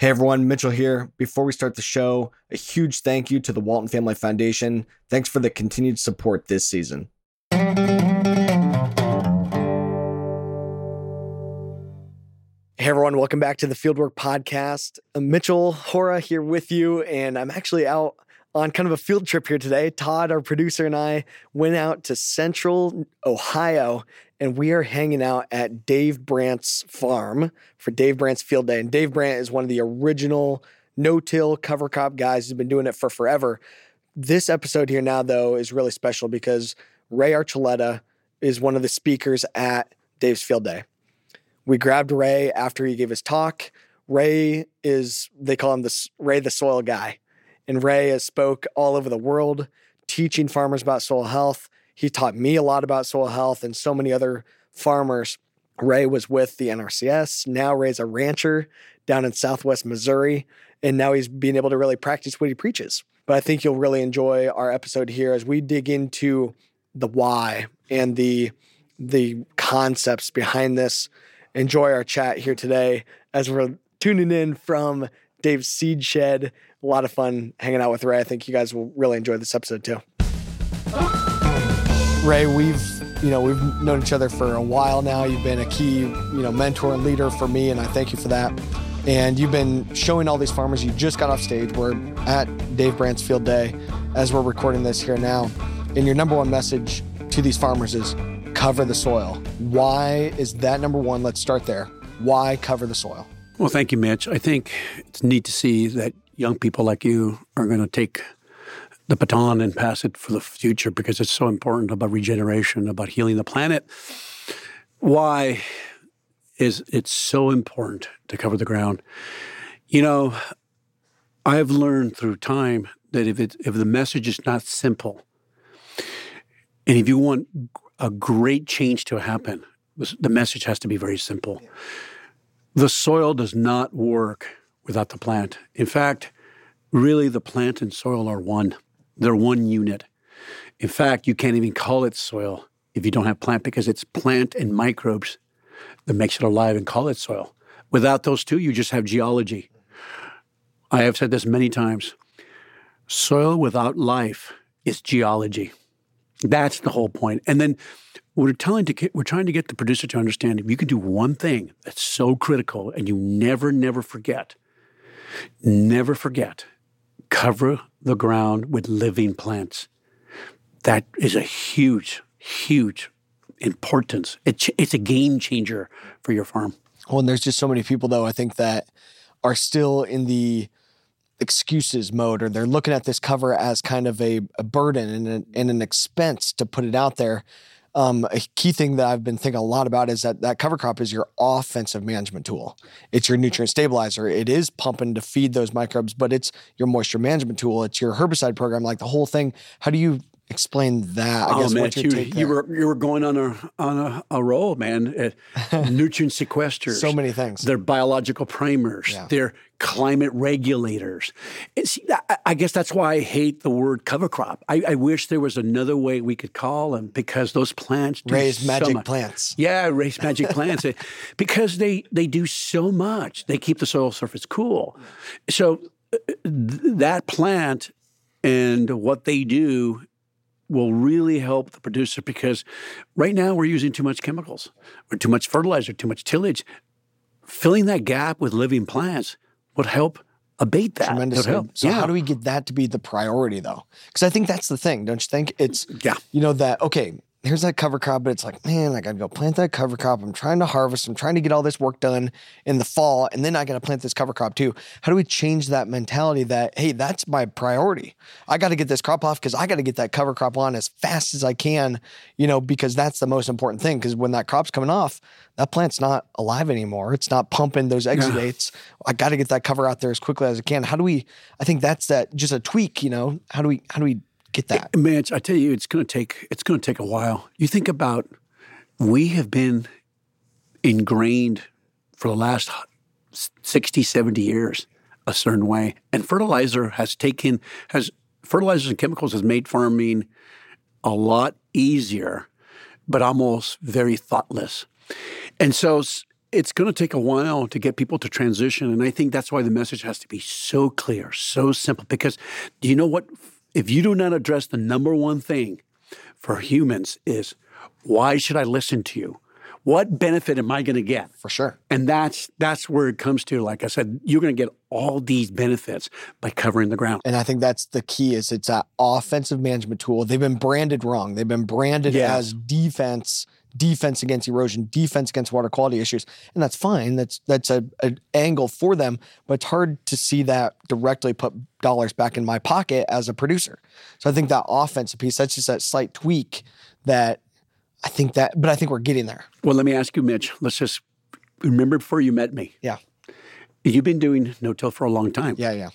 Hey everyone, Mitchell here. Before we start the show, a huge thank you to the Walton Family Foundation. Thanks for the continued support this season. Hey everyone, welcome back to the Fieldwork Podcast. Uh, Mitchell Hora here with you, and I'm actually out on kind of a field trip here today. Todd, our producer, and I went out to central Ohio, and we are hanging out at Dave Brandt's farm for Dave Brandt's Field Day. And Dave Brandt is one of the original no-till cover crop guys who's been doing it for forever. This episode here now, though, is really special because Ray Archuleta is one of the speakers at Dave's Field Day. We grabbed Ray after he gave his talk. Ray is, they call him the Ray the soil guy. And Ray has spoke all over the world teaching farmers about soil health. He taught me a lot about soil health and so many other farmers. Ray was with the NRCS. Now Ray's a rancher down in southwest Missouri. And now he's being able to really practice what he preaches. But I think you'll really enjoy our episode here as we dig into the why and the the concepts behind this enjoy our chat here today as we're tuning in from Dave's Seed Shed. A lot of fun hanging out with Ray. I think you guys will really enjoy this episode too. Ray, we've you know we've known each other for a while now. You've been a key you know mentor and leader for me, and I thank you for that. And you've been showing all these farmers. You just got off stage. We're at Dave Brandt's Field Day as we're recording this here now. And your number one message to these farmers is cover the soil. Why is that number one? Let's start there. Why cover the soil? Well, thank you, Mitch. I think it's neat to see that young people like you are going to take the baton and pass it for the future because it's so important about regeneration, about healing the planet. Why is it so important to cover the ground? You know, I've learned through time that if it, if the message is not simple, and if you want a great change to happen, the message has to be very simple. The soil does not work without the plant. In fact, really, the plant and soil are one. They're one unit. In fact, you can't even call it soil if you don't have plant because it's plant and microbes that makes it alive and call it soil. Without those two, you just have geology. I have said this many times. Soil without life is geology. That's the whole point. And then we're telling to we're trying to get the producer to understand if you can do one thing that's so critical and you never never forget. Never forget. Cover the ground with living plants. That is a huge huge importance. It's it's a game changer for your farm. Well, and there's just so many people though I think that are still in the excuses mode or they're looking at this cover as kind of a, a burden and an, and an expense to put it out there. Um, a key thing that I've been thinking a lot about is that that cover crop is your offensive management tool. It's your nutrient stabilizer. It is pumping to feed those microbes, but it's your moisture management tool. It's your herbicide program, like the whole thing. How do you explain that. I oh, guess man, you, you were you were going on a on a, a roll, man. nutrient sequesters, so many things. They're biological primers. Yeah. They're climate regulators. See, I, I, guess that's why I hate the word cover crop. I, I, wish there was another way we could call them because those plants raise magic much. plants. Yeah, raise magic plants because they they do so much. They keep the soil surface cool. So uh, that plant and what they do will really help the producer because right now we're using too much chemicals or too much fertilizer, too much tillage. Filling that gap with living plants would help abate that. Tremendously. Help. So yeah. how do we get that to be the priority though? Because I think that's the thing, don't you think? It's yeah, you know that okay here's that cover crop, but it's like, man, I gotta go plant that cover crop. I'm trying to harvest. I'm trying to get all this work done in the fall, and then I gotta plant this cover crop too. How do we change that mentality that hey, that's my priority? I gotta get this crop off because I gotta get that cover crop on as fast as I can, you know, because that's the most important thing. Because when that crop's coming off, that plant's not alive anymore. It's not pumping those exudates. I gotta get that cover out there as quickly as I can. How do we? I think that's that just a tweak, you know. How do we? How do we get that. Man, I tell you, it's going to take it's going to take a while. You think about we have been ingrained for the last 60, 70 years a certain way, and fertilizer has taken has fertilizers and chemicals has made farming a lot easier, but almost very thoughtless. And so it's going to take a while to get people to transition. And I think that's why the message has to be so clear, so simple. Because do you know what? If you do not address the number one thing for humans is why should I listen to you? What benefit am I going to get? For sure. And that's that's where it comes to. Like I said, you're going to get all these benefits by covering the ground. And I think that's the key is it's an offensive management tool. They've been branded wrong. They've been branded Yeah. as defense, defense against erosion, defense against water quality issues. And that's fine. That's that's a, an angle for them, but it's hard to see that directly put dollars back in my pocket as a producer. So I think that offensive piece, that's just that slight tweak that I think that but I think we're getting there. Well, let me ask you, Mitch. Let's just remember before you met me. Yeah. You've been doing no till for a long time. Yeah, yeah.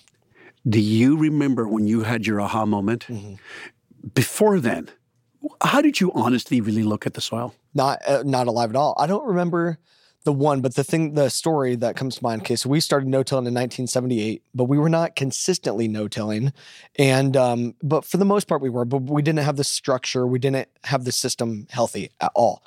Do you remember when you had your aha moment? Mm-hmm. Before then, how did you honestly really look at the soil? Not uh, not alive at all. I don't remember the one, but the thing, the story that comes to mind. Okay, so we started no tilling in 1978, but we were not consistently no tilling, and um, but for the most part we were, but we didn't have the structure, we didn't have the system healthy at all,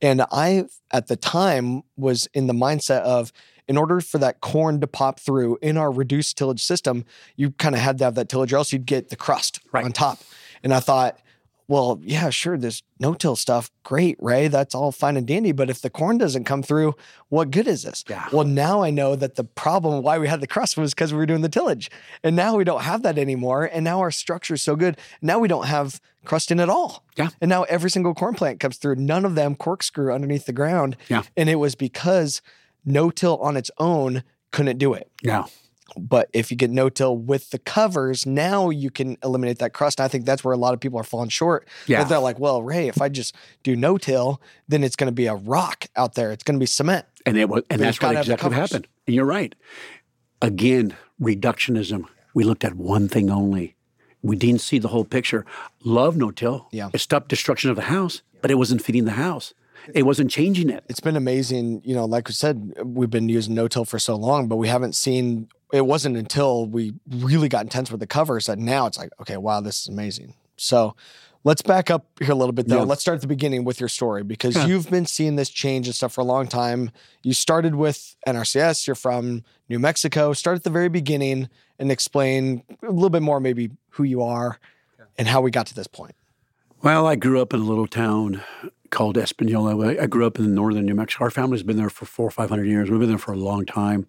and I at the time was in the mindset of. In order for that corn to pop through in our reduced tillage system, you kind of had to have that tillage, or else you'd get the crust Right. on top. And I thought, well, yeah, sure, this no-till stuff, great, Ray. That's all fine and dandy. But if the corn doesn't come through, what good is this? Yeah. Well, now I know that the problem why we had the crust was because we were doing the tillage. And now we don't have that anymore. And now our structure is so good. Now we don't have crust in at all. Yeah. And now every single corn plant comes through. None of them corkscrew underneath the ground. Yeah. And it was because no-till on its own couldn't do it. Yeah. But if you get no-till with the covers, now you can eliminate that crust. And I think that's where a lot of people are falling short. Yeah. But they're like, well, Ray, if I just do no-till, then it's going to be a rock out there. It's going to be cement. And it was, and But that's what gotta have the exactly happened. And you're right. Again, reductionism. We looked at one thing only. We didn't see the whole picture. Love no till. Yeah. It stopped destruction of the house, but it wasn't feeding the house. It wasn't changing it. It's been amazing. You know, like we said, we've been using no-till for so long, but we haven't seen. It wasn't until we really got intense with the covers that now it's like, okay, wow, this is amazing. So. Let's back up here a little bit though. Yeah. Let's start at the beginning with your story because Yeah. you've been seeing this change and stuff for a long time. You started with NRCS, you're from New Mexico. Start at the very beginning and explain a little bit more, maybe who you are and how we got to this point. Well, I grew up in a little town called Espanola. I I grew up in northern New Mexico. Our family's been there for four or five hundred years. We've been there for a long time.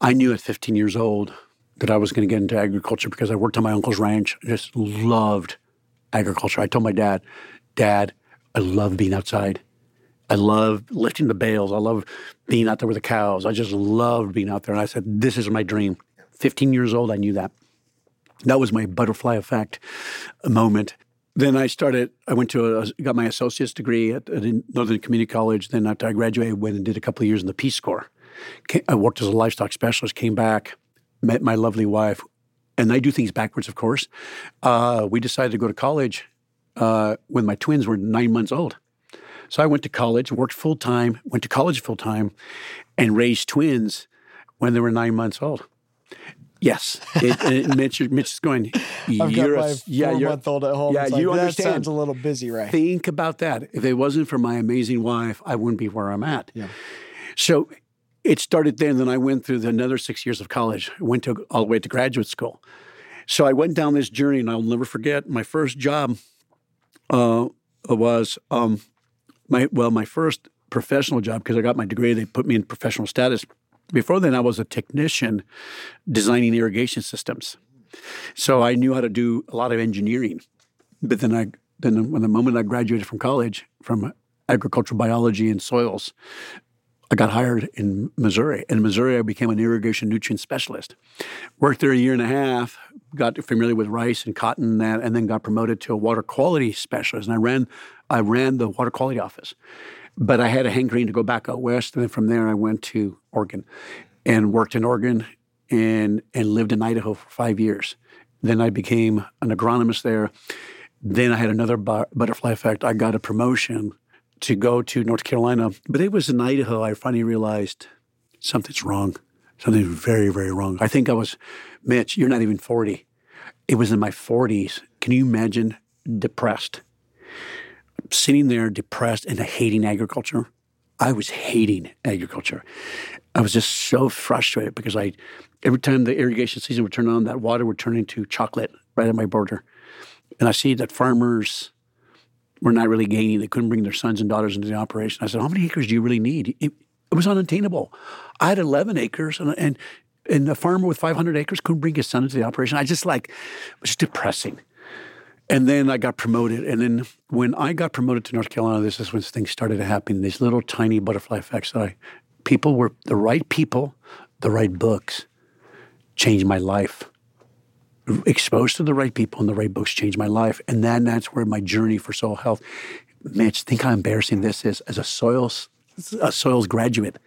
I knew at 15 years old that I was going to get into agriculture because I worked on my uncle's ranch. I just loved agriculture. I told my dad, Dad, I love being outside. I love lifting the bales. I love being out there with the cows. I just loved being out there. And I said, This is my dream. 15 years old, I knew that. That was my butterfly effect moment. Then I started, I went to, a, got my associate's degree at, at Northern Community College. Then after I graduated, went and did a couple of years in the Peace Corps. Ca- I worked as a livestock specialist, came back, met my lovely wife, and I do things backwards, of course. Uh, we decided to go to college uh, when my twins were nine months old. So I went to college, worked full time, went to college full time, and raised twins when they were nine months old. Yes, it, it, Mitch, Mitch is going. I've got my a, yeah, month old at home. yeah, like, you that understand. sounds a little busy, right? Think about that. If it wasn't for my amazing wife, I wouldn't be where I'm at. Yeah. So it started then. Then I went through the another six years of college. Went to all the way to graduate school. So I went down this journey, and I'll never forget. My first job uh, was um, my well, my first professional job because I got my degree. They put me in professional status. Before then, I was a technician designing irrigation systems. So I knew how to do a lot of engineering. But then I then when the moment I graduated from college from agricultural biology and soils, I got hired in Missouri. In Missouri, I became an irrigation nutrient specialist. Worked there a year and a half, got familiar with rice and cotton and that, and then got promoted to a water quality specialist. And I ran, I ran the water quality office. But I had a hankering to go back out west, and then from there I went to Oregon, and worked in Oregon, and and lived in Idaho for five years. Then I became an agronomist there. Then I had another bu- butterfly effect. I got a promotion to go to North Carolina, but it was in Idaho. I finally realized something's wrong. Something very, very wrong. I think I was, Mitch, you're not even 40. It was in my 40s. Can you imagine depressed? Sitting there depressed and hating agriculture. I was hating agriculture. I was just so frustrated because I, every time the irrigation season would turn on, that water would turn into chocolate right at my border. And I see that farmers were not really gaining. They couldn't bring their sons and daughters into the operation. I said, How many acres do you really need? It, it was unattainable. I had 11 acres, and, and, and a farmer with 500 acres couldn't bring his son into the operation. I just like, it was depressing. And then I got promoted. And then when I got promoted to North Carolina, this is when things started to happen. These little tiny butterfly effects that I, people were the right people, the right books changed my life. Exposed to the right people and the right books changed my life. And then that's where my journey for soil health. Mitch, think how embarrassing this is as a soils a soils graduate.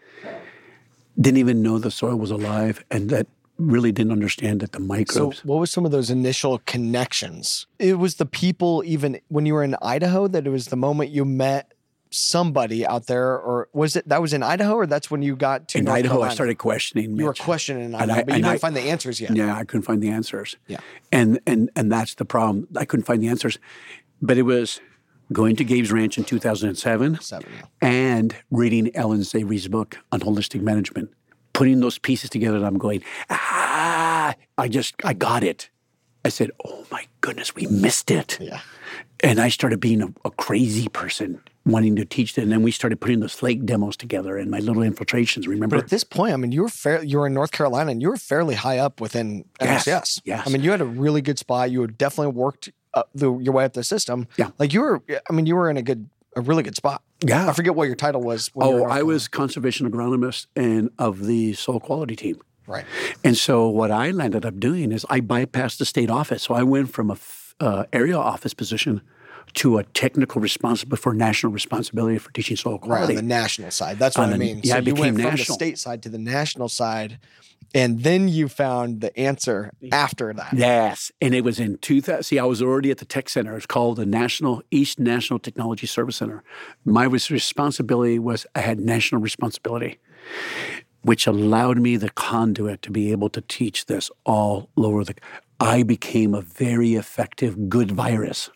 Didn't even know the soil was alive and that really didn't understand that the microbes. So, what was some of those initial connections? It was the people, even when you were in Idaho, that it was the moment you met somebody out there, or was it that was in Idaho, or that's when you got to in North Idaho? Carolina? I started questioning. Mitch. You were questioning in And Idaho, I- but you didn't I- find the answers yet. Yeah, I couldn't find the answers. Yeah. And and and that's the problem. I couldn't find the answers. But it was going to Gabe's Ranch in 2007 Seven. yeah. and reading Allan Savory's book on holistic management, putting those pieces together, and I'm going, ah, I just, I got it. I said, oh my goodness, we missed it. Yeah. And I started being a, a crazy person wanting to teach it. And then we started putting those slake demos together and my little infiltrations. Remember? But at this point, I mean, you were fair. You were in North Carolina, and you were fairly high up within Yes, yes. I mean, you had a really good spot. You had definitely worked the, your way up the system. Yeah. Like you were. I mean, you were in a good, a really good spot. Yeah. I forget what your title was. When you were oh, I was conservation agronomist and of the soil quality team. right. And so what I ended up doing is I bypassed the state office. So I went from a f- uh, area office position to a technical responsibility for national responsibility for teaching soil Right on quality. the national side. That's what On I mean. yeah, so it you became went from the state side to the national side, and then you found the answer after that. Yes, and it was in 2000. See, I was already at the tech center. It's called the National East National Technology Service Center. My res- responsibility was I had national responsibility, which allowed me the conduit to be able to teach this all over the. I became a very effective good virus.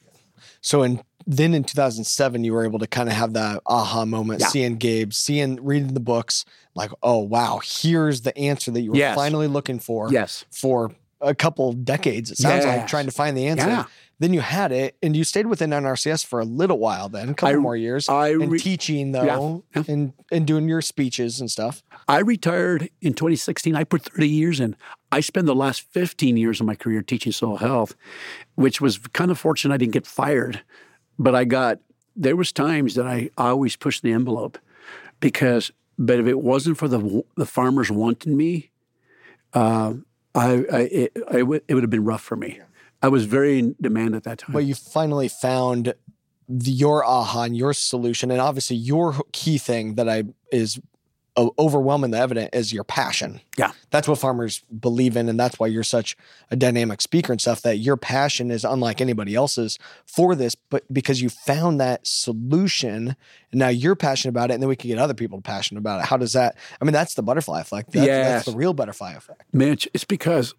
So in then in 2007, you were able to kind of have that aha moment, Yeah. seeing Gabe, seeing reading the books, like, oh wow, here's the answer that you were Yes. finally looking for. Yes. For a couple decades, it sounds like trying to find the answer. Yeah. Then you had it, and you stayed within NRCS for a little while. Then a couple I- more years, I and teaching though, yeah. and and doing your speeches and stuff. I retired in 2016. I put 30 years in. I spent the last 15 years of my career teaching soil health, which was kind of fortunate I didn't get fired. But I got, there was times that I, I always pushed the envelope because, but if it wasn't for the, the farmers wanting me, uh, I, I, it, I would, it would have been rough for me. I was very in demand at that time. But you finally found the, your aha and your solution, and obviously your key thing that I is overwhelming the evident is your passion. Yeah. that's what farmers believe in, and that's why you're such a dynamic speaker and stuff. That your passion is unlike anybody else's for this, but because you found that solution, and now you're passionate about it, and then we can get other people passionate about it. How does that? I mean, that's the butterfly effect. That's, Yes. that's the real butterfly effect. Mitch, it's because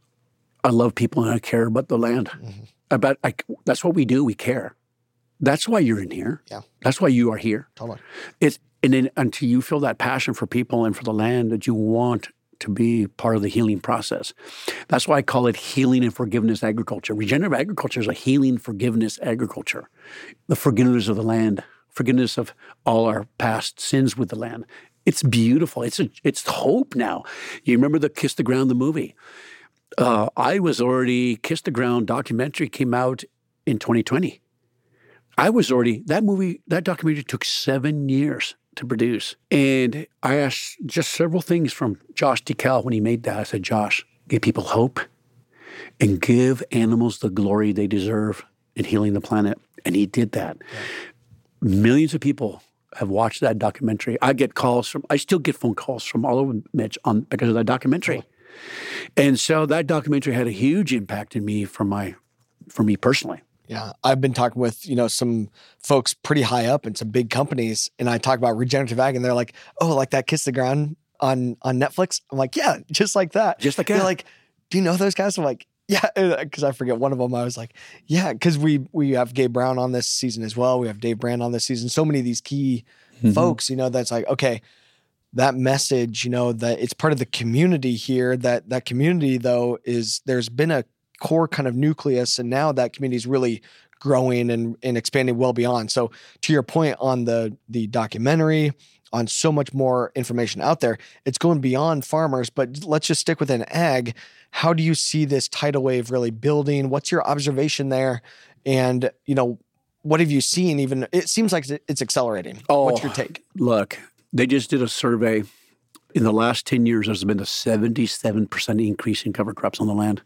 I love people and I care about the land. Mm-hmm. About I, that's what we do. We care. That's why you're in here. Yeah. That's why you are here. Totally. It's and then until you feel that passion for people and for the land that you want to be part of the healing process. That's why I call it healing and forgiveness agriculture. Regenerative agriculture is a healing forgiveness agriculture. The forgiveness of the land, forgiveness of all our past sins with the land. It's beautiful. It's a, it's hope now. You remember the Kiss the Ground the movie? Uh, I was already Kiss the Ground documentary came out in 2020. I was already that movie that documentary took seven years to produce, and I asked just several things from Josh Tickell when he made that. I said, Josh, give people hope, and give animals the glory they deserve in healing the planet, and he did that. Millions of people have watched that documentary. I get calls from I still get phone calls from all over Mitch on because of that documentary. And so that documentary had a huge impact in me for my for me personally. Yeah, I've been talking with you know some folks pretty high up in some big companies, and I talk about regenerative ag, and they're like, "Oh, like that Kiss the Ground on on Netflix." I'm like, "Yeah, just like that." Just like They're that. like, "Do you know those guys?" I'm like, "Yeah," because I forget one of them. I was like, "Yeah," because we we have Gabe Brown on this season as well. We have Dave Brandt on this season. So many of these key mm-hmm. folks, you know, that's like, okay, that message, you know, that it's part of the community here. That that community though is there's been a core kind of nucleus, and now that community is really growing and, and expanding well beyond. So to your point on the the documentary, on so much more information out there, it's going beyond farmers. But let's just stick within ag. How do you see this tidal wave really building? What's your observation there? And you know, what have you seen? Even it seems like it's accelerating. Oh, What's your take? Look, they just did a survey. In the last 10 years, there's been a 77% increase in cover crops on the land.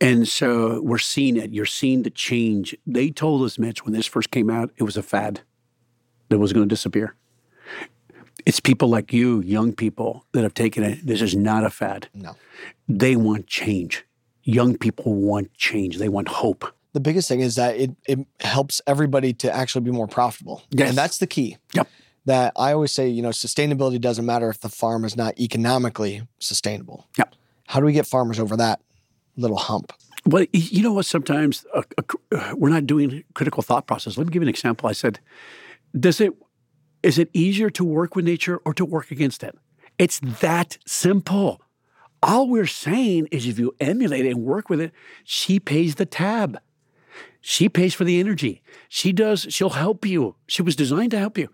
And so we're seeing it. You're seeing the change. They told us, Mitch, when this first came out, it was a fad that was going to disappear. It's people like you, young people, that have taken it. This is not a fad. No. They want change. Young people want change. They want hope. The biggest thing is that it it helps everybody to actually be more profitable. Yes. And that's the key. Yep. That I always say, you know, sustainability doesn't matter if the farm is not economically sustainable. Yep. How do we get farmers over that little hump? Well, you know what? Sometimes uh, uh, we're not doing critical thought process. Let me give you an example. I said, "Does it is it easier to work with nature or to work against it?" It's that simple. All we're saying is, if you emulate it and work with it, she pays the tab. She pays for the energy. She does. She'll help you. She was designed to help you.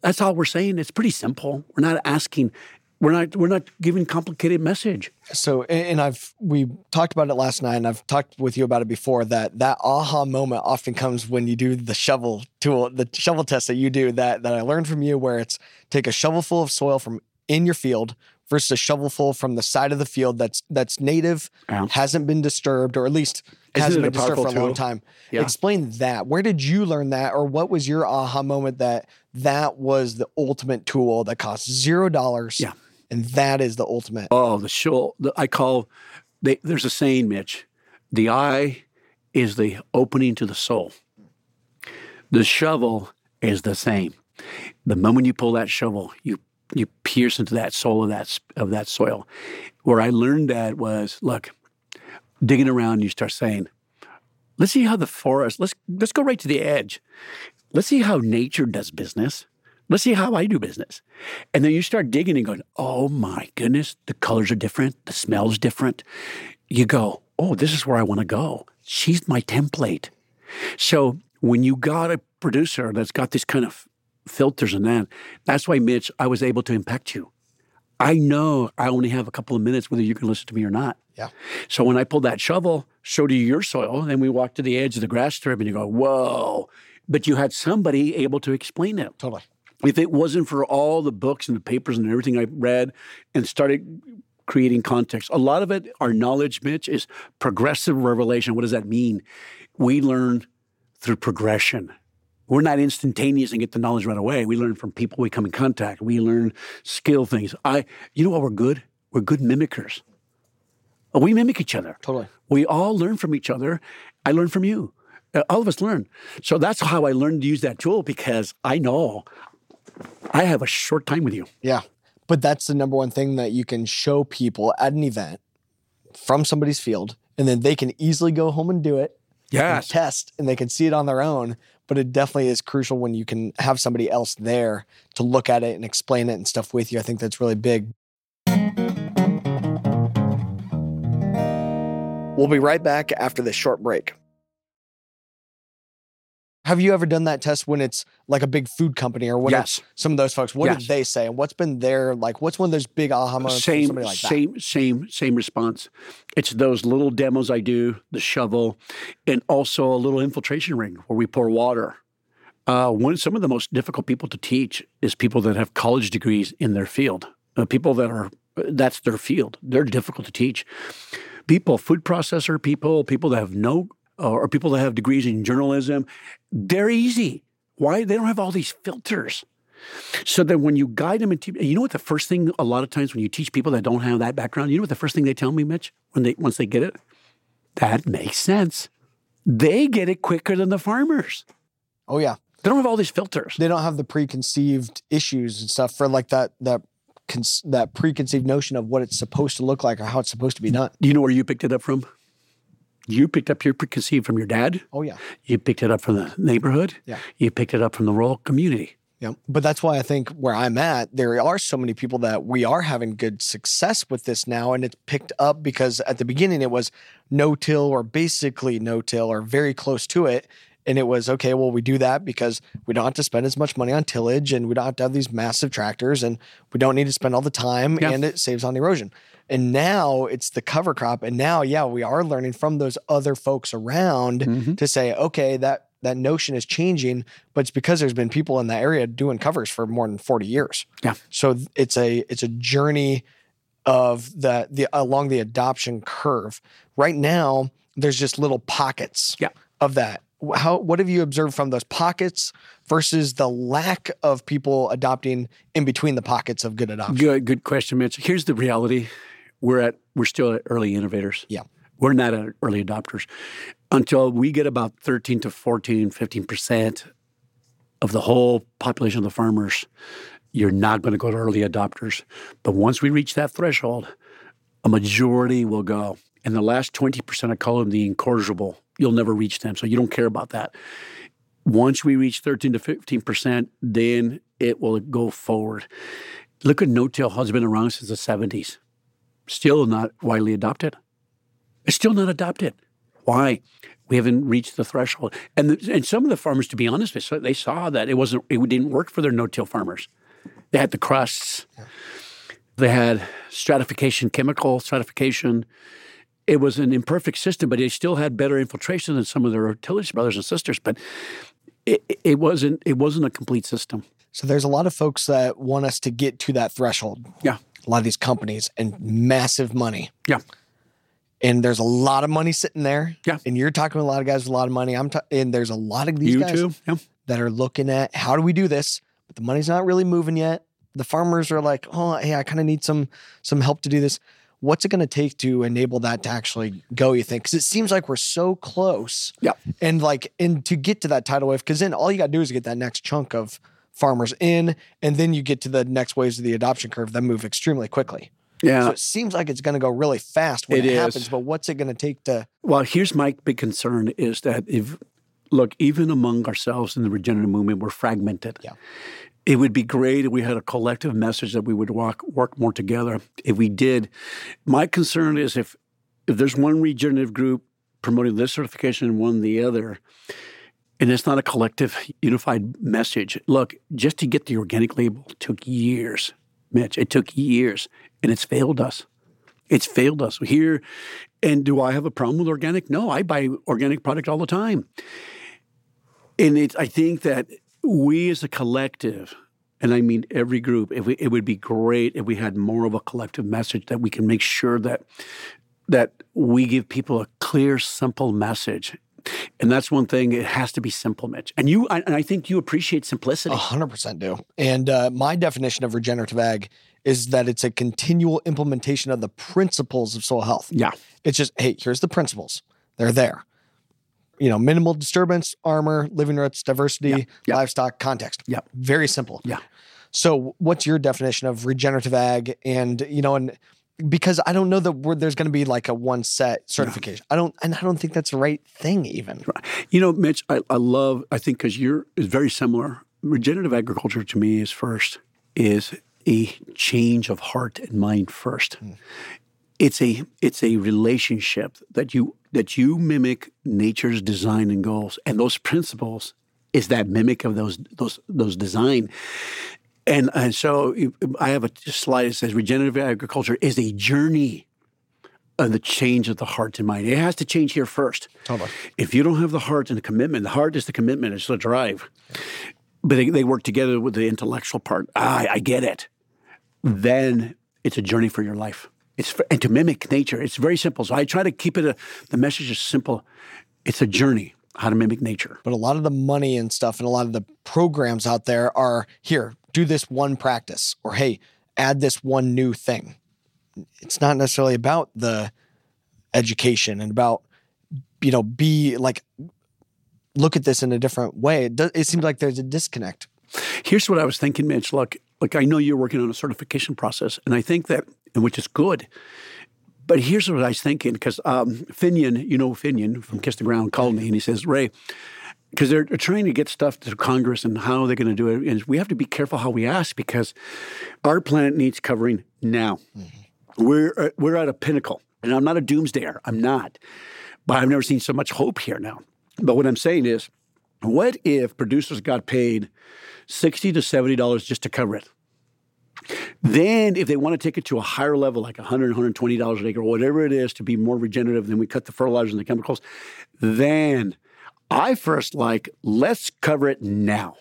That's all we're saying. It's pretty simple. We're not asking. We're not. We're not giving complicated message. So, and and I've we talked about it last night, and I've talked with you about it before. That that aha moment often comes when you do the shovel tool, the shovel test that you do. That that I learned from you, where it's take a shovelful of soil from in your field versus a shovelful from the side of the field that's that's native, Yeah. hasn't been disturbed, or at least Isn't hasn't been disturbed for a powerful long time. Yeah. Explain that. Where did you learn that, or what was your aha moment that that was the ultimate tool that costs zero dollars? Yeah. and that is the ultimate. Oh, the shovel. The, I call. They, there's a saying, Mitch. The eye is the opening to the soul. The shovel is the same. The moment you pull that shovel, you you pierce into that soul of that of that soil. Where I learned that was look, digging around, you start saying, let's see how the forest. Let's let's go right to the edge. Let's see how nature does business. Let's see how I do business. And then you start digging and going, oh my goodness, the colors are different, the smell's different. You go, oh, this is where I want to go. She's my template. So when you got a producer that's got this kind of filters and that, that's why, Mitch, I was able to impact you. I know I only have a couple of minutes whether you can listen to me or not. Yeah. So when I pulled that shovel, showed you your soil, and we walked to the edge of the grass strip and you go, whoa. But you had somebody able to explain it Totally. if it wasn't for all the books and the papers and everything I read and started creating context, a lot of it, our knowledge, Mitch, is progressive revelation. What does that mean? We learn through progression. We're not instantaneous and get the knowledge right away. We learn from people we come in contact. We learn skill things. I, you know what? We're good. We're good mimickers. We mimic each other. Totally. We all learn from each other. I learn from you. Uh, All of us learn. So that's how I learned to use that tool because I know I have a short time with you. Yeah. But that's the number one thing that you can show people at an event from somebody's field, and then they can easily go home and do it and test and they can see it on their own. But it definitely is crucial when you can have somebody else there to look at it and explain it and stuff with you. I think that's really big. We'll be right back after this short break. Have you ever done that test when it's like a big food company or when Yes. some of those folks? What Yes. did they say? And what's been their like? What's one of those big aha moments Same, somebody like that? same, same, same response. It's those little demos I do, the shovel, and also a little infiltration ring where we pour water. Uh, one, some of the most difficult people to teach is people that have college degrees in their field. Uh, people that are that's their field. They're difficult to teach. People, food processor people, people that have no, Uh, or people that have degrees in journalism, they're easy. Why? They don't have all these filters. So that when you guide them and teach, you know what the first thing a lot of times when you teach people that don't have that background, you know what the first thing they tell me, Mitch, when they once they get it? That makes sense. They get it quicker than the farmers. Oh yeah, They don't have all these filters. they don't have the preconceived issues and stuff for like that that that preconceived notion of what it's supposed to look like or how it's supposed to be done. Do you know where you picked it up from? You picked up your preconceived from your dad. Oh yeah, You picked it up from the neighborhood. Yeah. You picked it up from the rural community. Yeah. But that's why I think where I'm at, there are so many people that we are having good success with this now. And it's picked up because at the beginning it was no till or basically no till or very close to it. And it was okay, well, we do that because we don't have to spend as much money on tillage and we don't have to have these massive tractors and we don't need to spend all the time Yeah. and it saves on erosion. And now it's the cover crop. And now, yeah, we are learning from those other folks around Mhm. to say, okay, that that notion is changing, but it's because there's been people in that area doing covers for more than 40 years. Yeah. So it's a it's a journey of the the along the adoption curve. Right now, there's just little pockets Yeah. of that. How what have you observed from those pockets versus the lack of people adopting in between the pockets of good adoption? Good, good question, Mitch. Here's the reality: we're at we're still at early innovators. Yeah. we're not at early adopters until we get about 13 to 14, 15 percent of the whole population of the farmers. You're not going to go to early adopters, but once we reach that threshold, a majority will go. And the last 20 percent, I call them the incorrigible. You'll never reach them, so you don't care about that. Once we reach 13 to 15 percent, then it will go forward. Look at no-till has been around since the 70s. Still not widely adopted. It's still not adopted. Why? We haven't reached the threshold. And the, and some of the farmers, to be honest, with you, they saw that it wasn't it didn't work for their no-till farmers. They had the crusts. They had stratification, chemical stratification. It was an imperfect system, but it still had better infiltration than some of their tillage brothers and sisters. But it, it wasn't it wasn't a complete system. So there's a lot of folks that want us to get to that threshold. Yeah. A lot of these companies and massive money. Yeah. And there's a lot of money sitting there. Yeah. And you're talking to a lot of guys with a lot of money. I'm ta- and there's a lot of these you guys too? Yeah. that are looking at how do we do this, but the money's not really moving yet. The farmers are like, oh, hey, I kind of need some some help to do this. What's it going to take to enable that to actually go? You think? Because it seems like we're so close. Yeah. And like, and to get to that tidal wave, because then all you got to do is get that next chunk of farmers in, and then you get to the next waves of the adoption curve that move extremely quickly. Yeah. So it seems like it's going to go really fast when It it, happens. But what's it going to take to? Well, here's my big concern is that if, look, even among ourselves in the regenerative movement, we're fragmented. Yeah. It would be great if we had a collective message that we would walk, work more together. If we did, my concern is if if there's one regenerative group promoting this certification and one the other, and it's not a collective unified message. Look, just to get the organic label took years, Mitch. It took years, and it's failed us. It's failed us here. And do I have a problem with organic? No, I buy organic product all the time. And it, I think that we as a collective, and I mean every group, we, it would be great if we had more of a collective message that we can make sure that that we give people a clear, simple message. And that's one thing. It has to be simple, Mitch. And you, I- and I think you appreciate simplicity. Hundred percent do. And uh, my definition of regenerative ag is that it's a continual implementation of the principles of soil health. Yeah. It's just, hey, here's the principles. They're there. You know, minimal disturbance, armor, living roots, diversity, yeah. livestock, context. Yeah. Very simple. Yeah. So, what's your definition of regenerative ag? And you know, and because I don't know that we're, there's going to be like a one set certification. I don't, and I don't think that's the right thing. Even You know, Mitch, I, I love, I think because you're is very similar. Regenerative agriculture to me is first, is a change of heart and mind first. Hmm. It's a it's a relationship that you that you mimic nature's design and goals. And those principles is that mimic of those those those design. And, and so I have a slide that says regenerative agriculture is a journey of the change of the heart and mind. It has to change here first. Totally. If you don't have the heart and the commitment, the heart is the commitment, it's the drive. But they, they work together with the intellectual part. Ah, I get it. Then it's a journey for your life. It's for, and to mimic nature. It's very simple. So I try to keep it a, the message is simple. It's a journey how to mimic nature. but a lot of the money and stuff and a lot of the programs out there are here do this one practice or hey add this one new thing it's not necessarily about the education and about you know be like look at this in a different way it, does, it seems like there's a disconnect Here's what I was thinking, Mitch. Look, like I know you're working on a certification process, and I think that, and which is good. But here's what I was thinking, because um, Finian, you know Finian from Kiss the Ground, called me and he says, Ray, because they're, trying to get stuff to Congress and how they're going to do it. And we have to be careful how we ask because our planet needs covering now. Mm-hmm. We're uh, we're at a pinnacle, and I'm not a doomsdayer. I'm not, but I've never seen so much hope here now. But what I'm saying is, what if producers got paid sixty to seventy dollars just to cover it? Then, if they want to take it to a higher level, like $100, $120 an acre, or whatever it is, to be more regenerative, then we cut the fertilizers and the chemicals, then I first like, let's cover it now.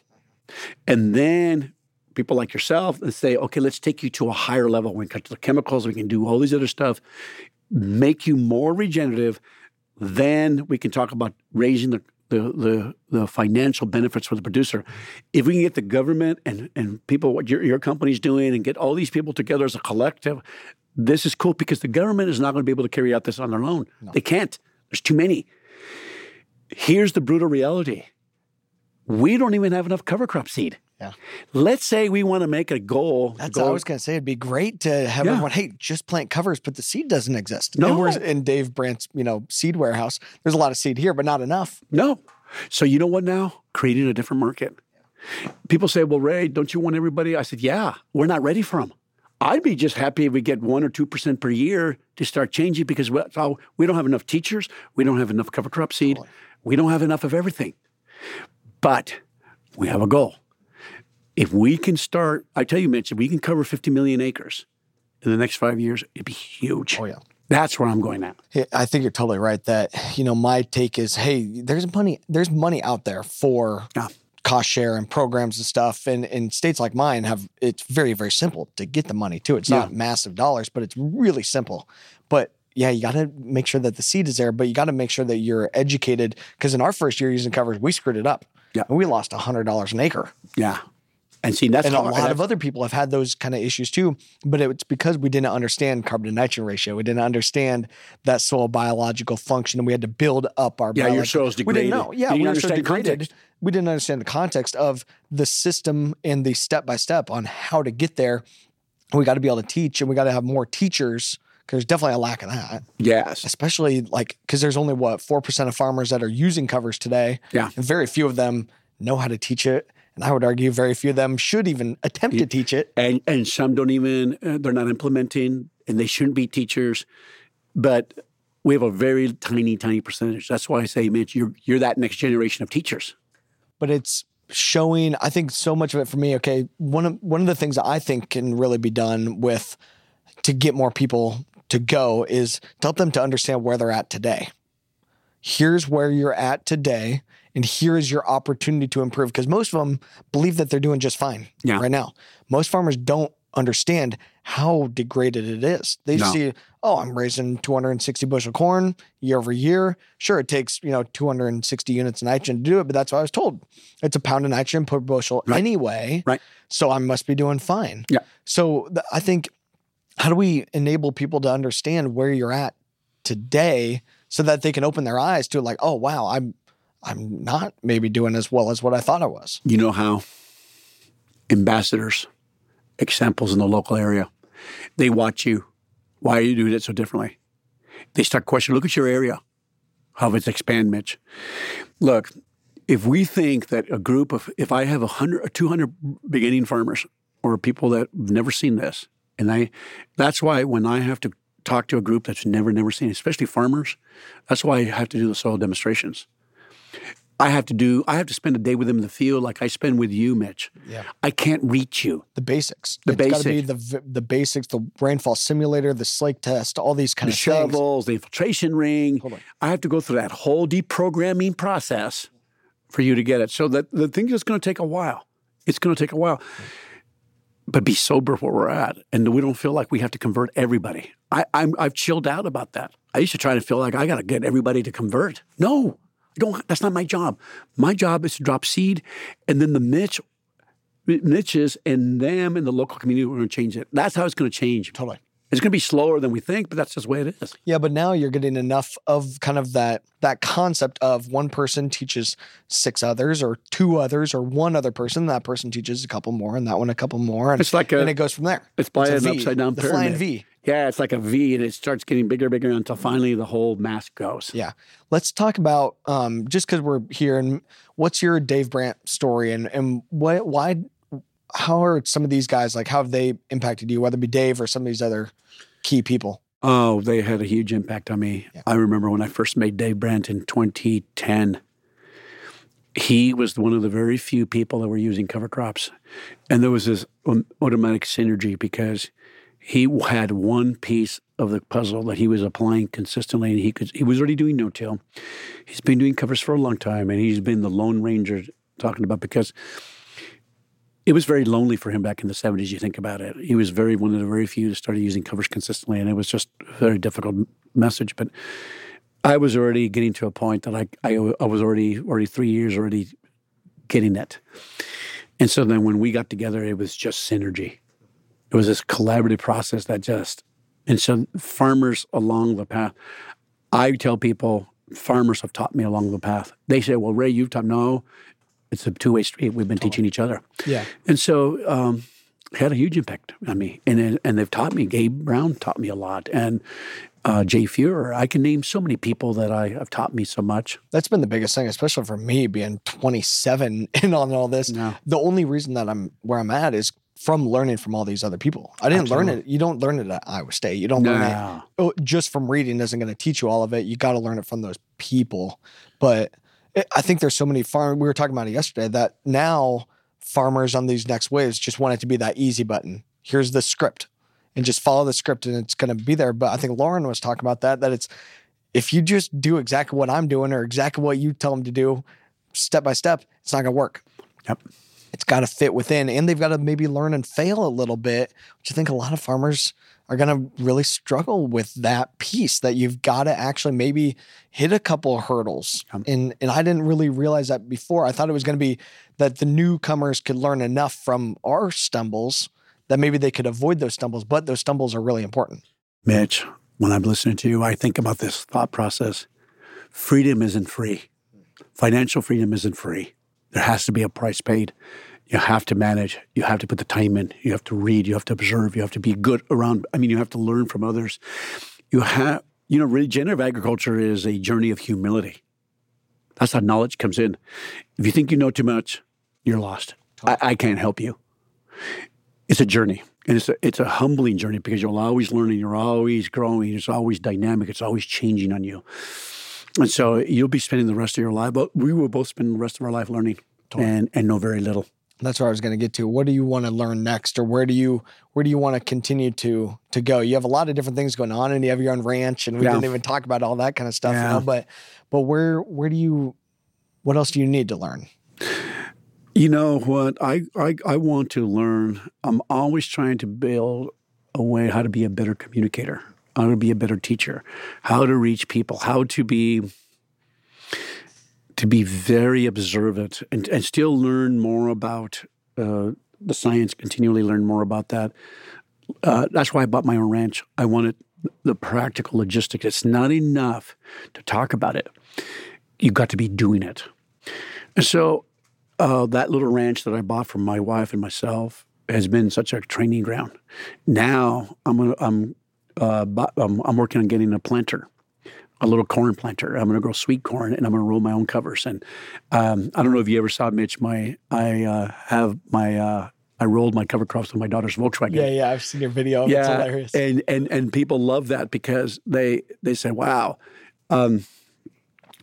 And then people like yourself and say, okay, let's take you to a higher level. We can cut the chemicals, we can do all these other stuff, make you more regenerative. Then we can talk about raising the the, the, the financial benefits for the producer. If we can get the government and, and people, what your, your company's doing, and get all these people together as a collective, this is cool because the government is not going to be able to carry out this on their own. No. They can't. There's too many. Here's the brutal reality we don't even have enough cover crop seed. Yeah. Let's say we want to make a goal. That's goal. I was going to say. It'd be great to have yeah. everyone. Hey, just plant covers, but the seed doesn't exist. No. And in Dave Brandt's, you know, seed warehouse. There's a lot of seed here, but not enough. No. So you know what? Now creating a different market. People say, "Well, Ray, don't you want everybody?" I said, "Yeah, we're not ready for them." I'd be just happy if we get one or two percent per year to start changing because we, we don't have enough teachers, we don't have enough cover crop seed, we don't have enough of everything. But we have a goal. If we can start, I tell you, Mitch, if we can cover 50 million acres in the next five years, it'd be huge. Oh, yeah. That's where I'm going at. I think you're totally right. That you know, my take is, hey, there's money, there's money out there for yeah. Cost share and programs and stuff. And in states like mine, have it's very very simple to get the money too. It's yeah. not massive dollars, but it's really simple. But yeah, you got to make sure that the seed is there, but you got to make sure that you're educated. Because in our first year using covers, we screwed it up. Yeah, and we lost hundred dollars an acre. Yeah, and see that's and a lot of other people have had those kind of issues too. But it's because we didn't understand carbon to nitrogen ratio. We didn't understand that soil biological function, and we had to build up our. Yeah, your soil's degraded. We didn't know. Yeah, we were so degraded. Context. We didn't understand the context of the system and the step by step on how to get there. We got to be able to teach, and we got to have more teachers because there's definitely a lack of that. Yes. Especially like because there's only what four percent of farmers that are using covers today. Yeah. And very few of them know how to teach it. And I would argue very few of them should even attempt yeah. to teach it. And and some don't even uh, they're not implementing and they shouldn't be teachers. But we have a very tiny, tiny percentage. That's why I say, Mitch, you're you're that next generation of teachers. But it's showing i think so much of it for me okay one of one of the things that i think can really be done with to get more people to go is to help them to understand where they're at today. Here's where you're at today, and here is your opportunity to improve. Because most of them believe that they're doing just fine yeah. right now. Most farmers don't understand how degraded it is. They no. see, oh, I'm raising 260 bushel corn year over year. Sure, it takes you know 260 units of nitrogen to do it, but that's what I was told. It's a pound of nitrogen per bushel right. anyway. Right. So I must be doing fine. Yeah. So th- I think how do we enable people to understand where you're at today so that they can open their eyes to like, oh wow, I'm I'm not maybe doing as well as what I thought I was. You know how ambassadors, examples in the local area, they watch you. Why are you doing it so differently? They start questioning, look at your area. How it's expand, Mitch. Look, if we think that a group of, if I have 100 or 200 beginning farmers or people that have never seen this, and I, that's why when I have to talk to a group that's never, never seen, especially farmers, that's why I have to do the soil demonstrations. I have to do. I have to spend a day with them in the field, like I spend with you, Mitch. Yeah. I can't reach you. The basics. The it's basics. Got to be the the basics. The rainfall simulator, the slake test, all these kind the of shovels, things. the infiltration ring. I have to go through that whole deprogramming process for you to get it. So that the thing is going to take a while. It's going to take a while but be sober where we're at, and we don't feel like we have to convert everybody. I, I'm I've chilled out about that. I used to try to feel like I got to get everybody to convert. No, I don't. That's not my job. My job is to drop seed, and then the niche, niches and them in the local community are going to change it. That's how it's going to change. Totally. It's going to be slower than we think, but that's just the way it is. Yeah, but now you're getting enough of kind of that that concept of one person teaches six others, or two others, or one other person. That person teaches a couple more, and that one a couple more, and it's like a, and it goes from there. It's by it's an v, upside down the pyramid. flying V. Yeah, it's like a V, and it starts getting bigger, and bigger until finally the whole mask goes. Yeah. Let's talk about um, just because we're here and what's your Dave Brandt story and and what why how are some of these guys like how have they impacted you, whether it be Dave or some of these other key people? Oh, they had a huge impact on me. Yeah. I remember when I first met Dave Brandt in 2010. He was one of the very few people that were using cover crops. And there was this um, automatic synergy because he had one piece of the puzzle that he was applying consistently and he could he was already doing no-till. He's been doing covers for a long time and he's been the lone ranger talking about because it was very lonely for him back in the 70s you think about it. He was very one of the very few that started using covers consistently and it was just a very difficult message but i was already getting to a point that i, I, I was already already three years already getting it. And so then when we got together it was just synergy it was this collaborative process that just and so farmers along the path i tell people farmers have taught me along the path they say well ray you've taught no it's a two-way street we've been teaching each other Yeah. and so um, it had a huge impact on me. And and they've taught me. Gabe Brown taught me a lot, and uh, Jay Fuhrer. I can name so many people that I have taught me so much. That's been the biggest thing, especially for me being 27 and on all this. Yeah. The only reason that I'm where I'm at is from learning from all these other people. I didn't learn it. You don't learn it at Iowa State. You don't learn it oh, just from reading isn't going to teach you all of it. You got to learn it from those people. But it, I think there's so many farm. We were talking about it yesterday that now farmers on these next waves just want it to be that easy button. Here's the script, and just follow the script, and it's going to be there. But I think Lauren was talking about that. That it's if you just do exactly what I'm doing or exactly what you tell them to do, step by step, it's not going to work. Yep. It's got to fit within, and they've got to maybe learn and fail a little bit, which I think a lot of farmers are going to really struggle with that piece that you've got to actually maybe hit a couple of hurdles. Um, and and I didn't really realize that before. I thought it was going to be that the newcomers could learn enough from our stumbles that maybe they could avoid those stumbles, but those stumbles are really important. Mitch, when I'm listening to you, I think about this thought process. Freedom isn't free. Financial freedom isn't free. There has to be a price paid. You have to manage. You have to put the time in. You have to read. You have to observe. You have to be good around. I mean, you have to learn from others. You have, you know, regenerative agriculture is a journey of humility. That's how knowledge comes in. If you think you know too much, you're lost. I, I can't help you. It's a journey. And it's a, it's a humbling journey because you're always learning, you're always growing, it's always dynamic, it's always changing on you. And so you'll be spending the rest of your life, but we will both spend the rest of our life learning and, and know very little. That's where I was going to get to. What do you want to learn next, or where do you where do you want to continue to to go? You have a lot of different things going on, and you have your own ranch, and we Yeah. didn't even talk about all that kind of stuff. You know, but but where where do you what else do you need to learn? You know what? I, I, I want to learn. I'm always trying to build a way how to be a better communicator, how to be a better teacher, how to reach people, how to be to be very observant and, and still learn more about uh, the science, continually learn more about that. Uh, that's why I bought my own ranch. I wanted the practical logistics. It's not enough to talk about it. You've got to be doing it. And so uh, that little ranch that I bought for my wife and myself has been such a training ground. Now I'm gonna, I'm uh, I'm, I'm working on getting a planter, a little corn planter. I'm going to grow sweet corn and I'm going to roll my own covers. And um, I don't know if you ever saw Mitch. My I uh, have my uh, I rolled my cover crops with my daughter's Volkswagen. Yeah, yeah, I've seen your video. It's Yeah, hilarious. and and and people love that because they they say, "Wow." Um,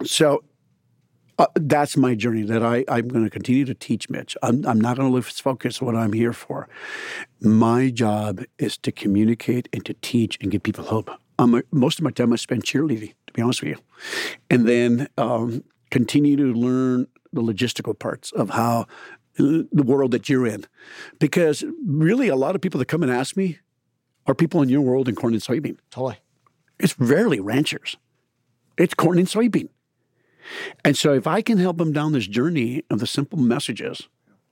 so uh, that's my journey that I I'm going to continue to teach Mitch. I'm I'm not going to lose focus on what I'm here for. My job is to communicate and to teach and give people hope. Um, most of my time I spend cheerleading, be honest with you, and then um, continue to learn the logistical parts of how uh, the world that you're in, because really a lot of people that come and ask me are people in your world in corn and soybean. totally. It's rarely ranchers. It's corn and soybean. And so if I can help them down this journey of the simple messages,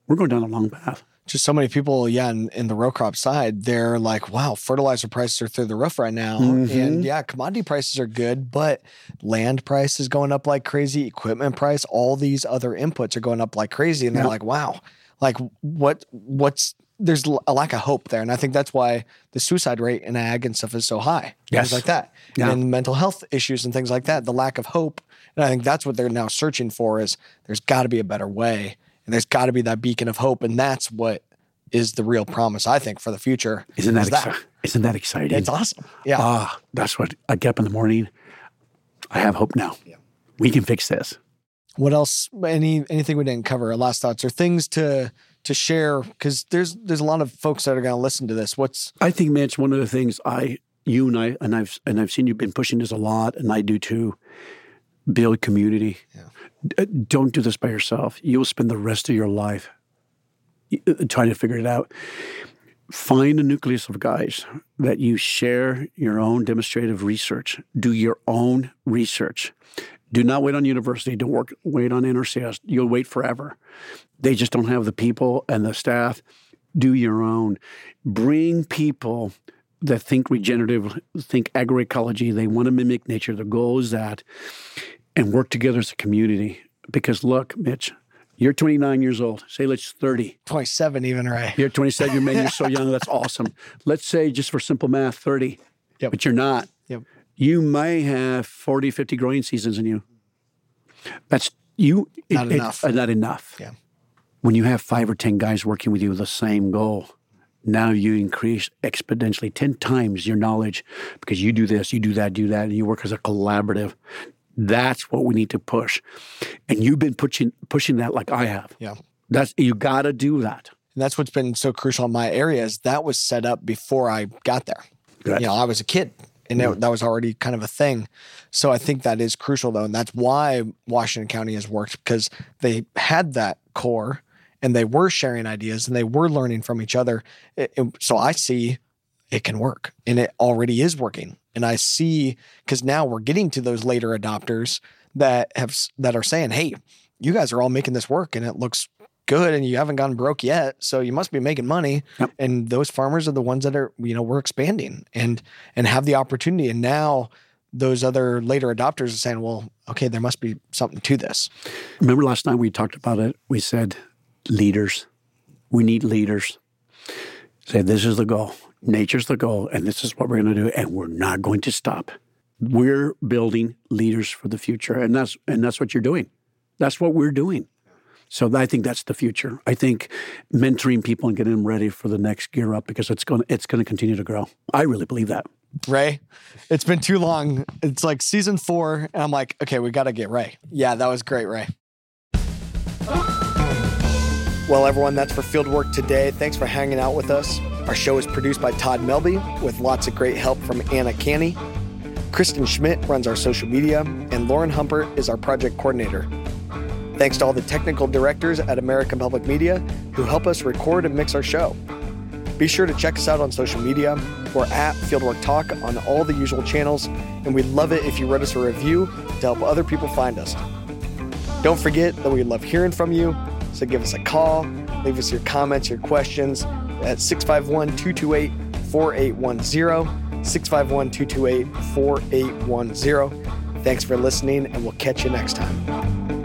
we're going down a long path. Just so many people, yeah, in, in the row crop side, they're like, wow, fertilizer prices are through the roof right now. Mhm. And yeah, commodity prices are good, but land price is going up like crazy, equipment price, all these other inputs are going up like crazy. And they're Yeah. like, wow, like what what's there's a lack of hope there, and I think that's why the suicide rate in ag and stuff is so high. Yes. Things like that, Yeah. and mental health issues and things like that. The lack of hope, and I think that's what they're now searching for. Is there's got to be a better way, and there's got to be that beacon of hope, and that's what is the real promise. I think for the future. Isn't that, is exci- isn't that exciting? It's awesome. Yeah. Ah, that's what I get up in the morning. I have hope now. Yeah. We can fix this. what else? Any anything we didn't cover? Last thoughts or things to to share? Because there's there's a lot of folks that are going to listen to this. What's I think, Mitch, one of the things I, you and I, and I've and I've seen you've been pushing this a lot, and I do too. Build community. D- Don't do this by yourself. You'll spend the rest of your life uh, trying to figure it out. Find a nucleus of guys that you share your own demonstrative research. Do your own research. Do not wait on university. Don't work. Wait on NRCS. You'll wait forever. They just don't have the people and the staff. Do your own. Bring people that think regenerative, think agroecology. They want to mimic nature. The goal is that, and work together as a community. Because look, Mitch, you're 29 years old. Say let's 30. 27 even right? You're 27. You're man. You're so young. That's awesome. Let's say just for simple math, 30. Yep. But you're not. Yep. You may have 40, 50 growing seasons in you. That's you. Not enough. uh, not enough. Yeah. When you have five or 10 guys working with you with the same goal, now you increase exponentially 10 times your knowledge because you do this, you do that, do that, and you work as a collaborative. That's what we need to push. And you've been pushing pushing that like I have. Yeah. That's you got to do that. And that's what's been so crucial in my area is that was set up before I got there. Good. You know, I was a kid and it- mm. that was already kind of a thing. So I think that is crucial though. And that's why Washington County has worked because they had that core and they were sharing ideas and they were learning from each other. It- it- so I see it can work and it already is working. And I see because now we're getting to those later adopters that have that are saying, "Hey, you guys are all making this work and it looks good and you haven't gone broke yet so you must be making money Yep. and those farmers are the ones that are you know we're expanding and and have the opportunity and now those other later adopters are saying well okay there must be something to this Remember last night we talked about it? We said leaders. We need leaders. Say this is the goal. Nature's the goal, and this is what we're going to do, and we're not going to stop. We're building leaders for the future, and that's and that's what you're doing. That's what we're doing. So I think that's the future. I think mentoring people and getting them ready for the next gear up because it's going it's going to continue to grow. I really believe that. ray it's been too long it's like season four and i'm like okay we got to get ray yeah that was great ray well everyone that's for fieldwork today thanks for hanging out with us our show is produced by todd melby with lots of great help from anna canny kristen schmidt runs our social media and lauren humpert is our project coordinator thanks to all the technical directors at american public media who help us record and mix our show be sure to check us out on social media. We're at Fieldwork Talk on all the usual channels, and we'd love it if you wrote us a review to help other people find us. Don't forget that we love hearing from you, so give us a call, leave us your comments, your questions at 651 228 4810. 651 228 4810. Thanks for listening, and we'll catch you next time.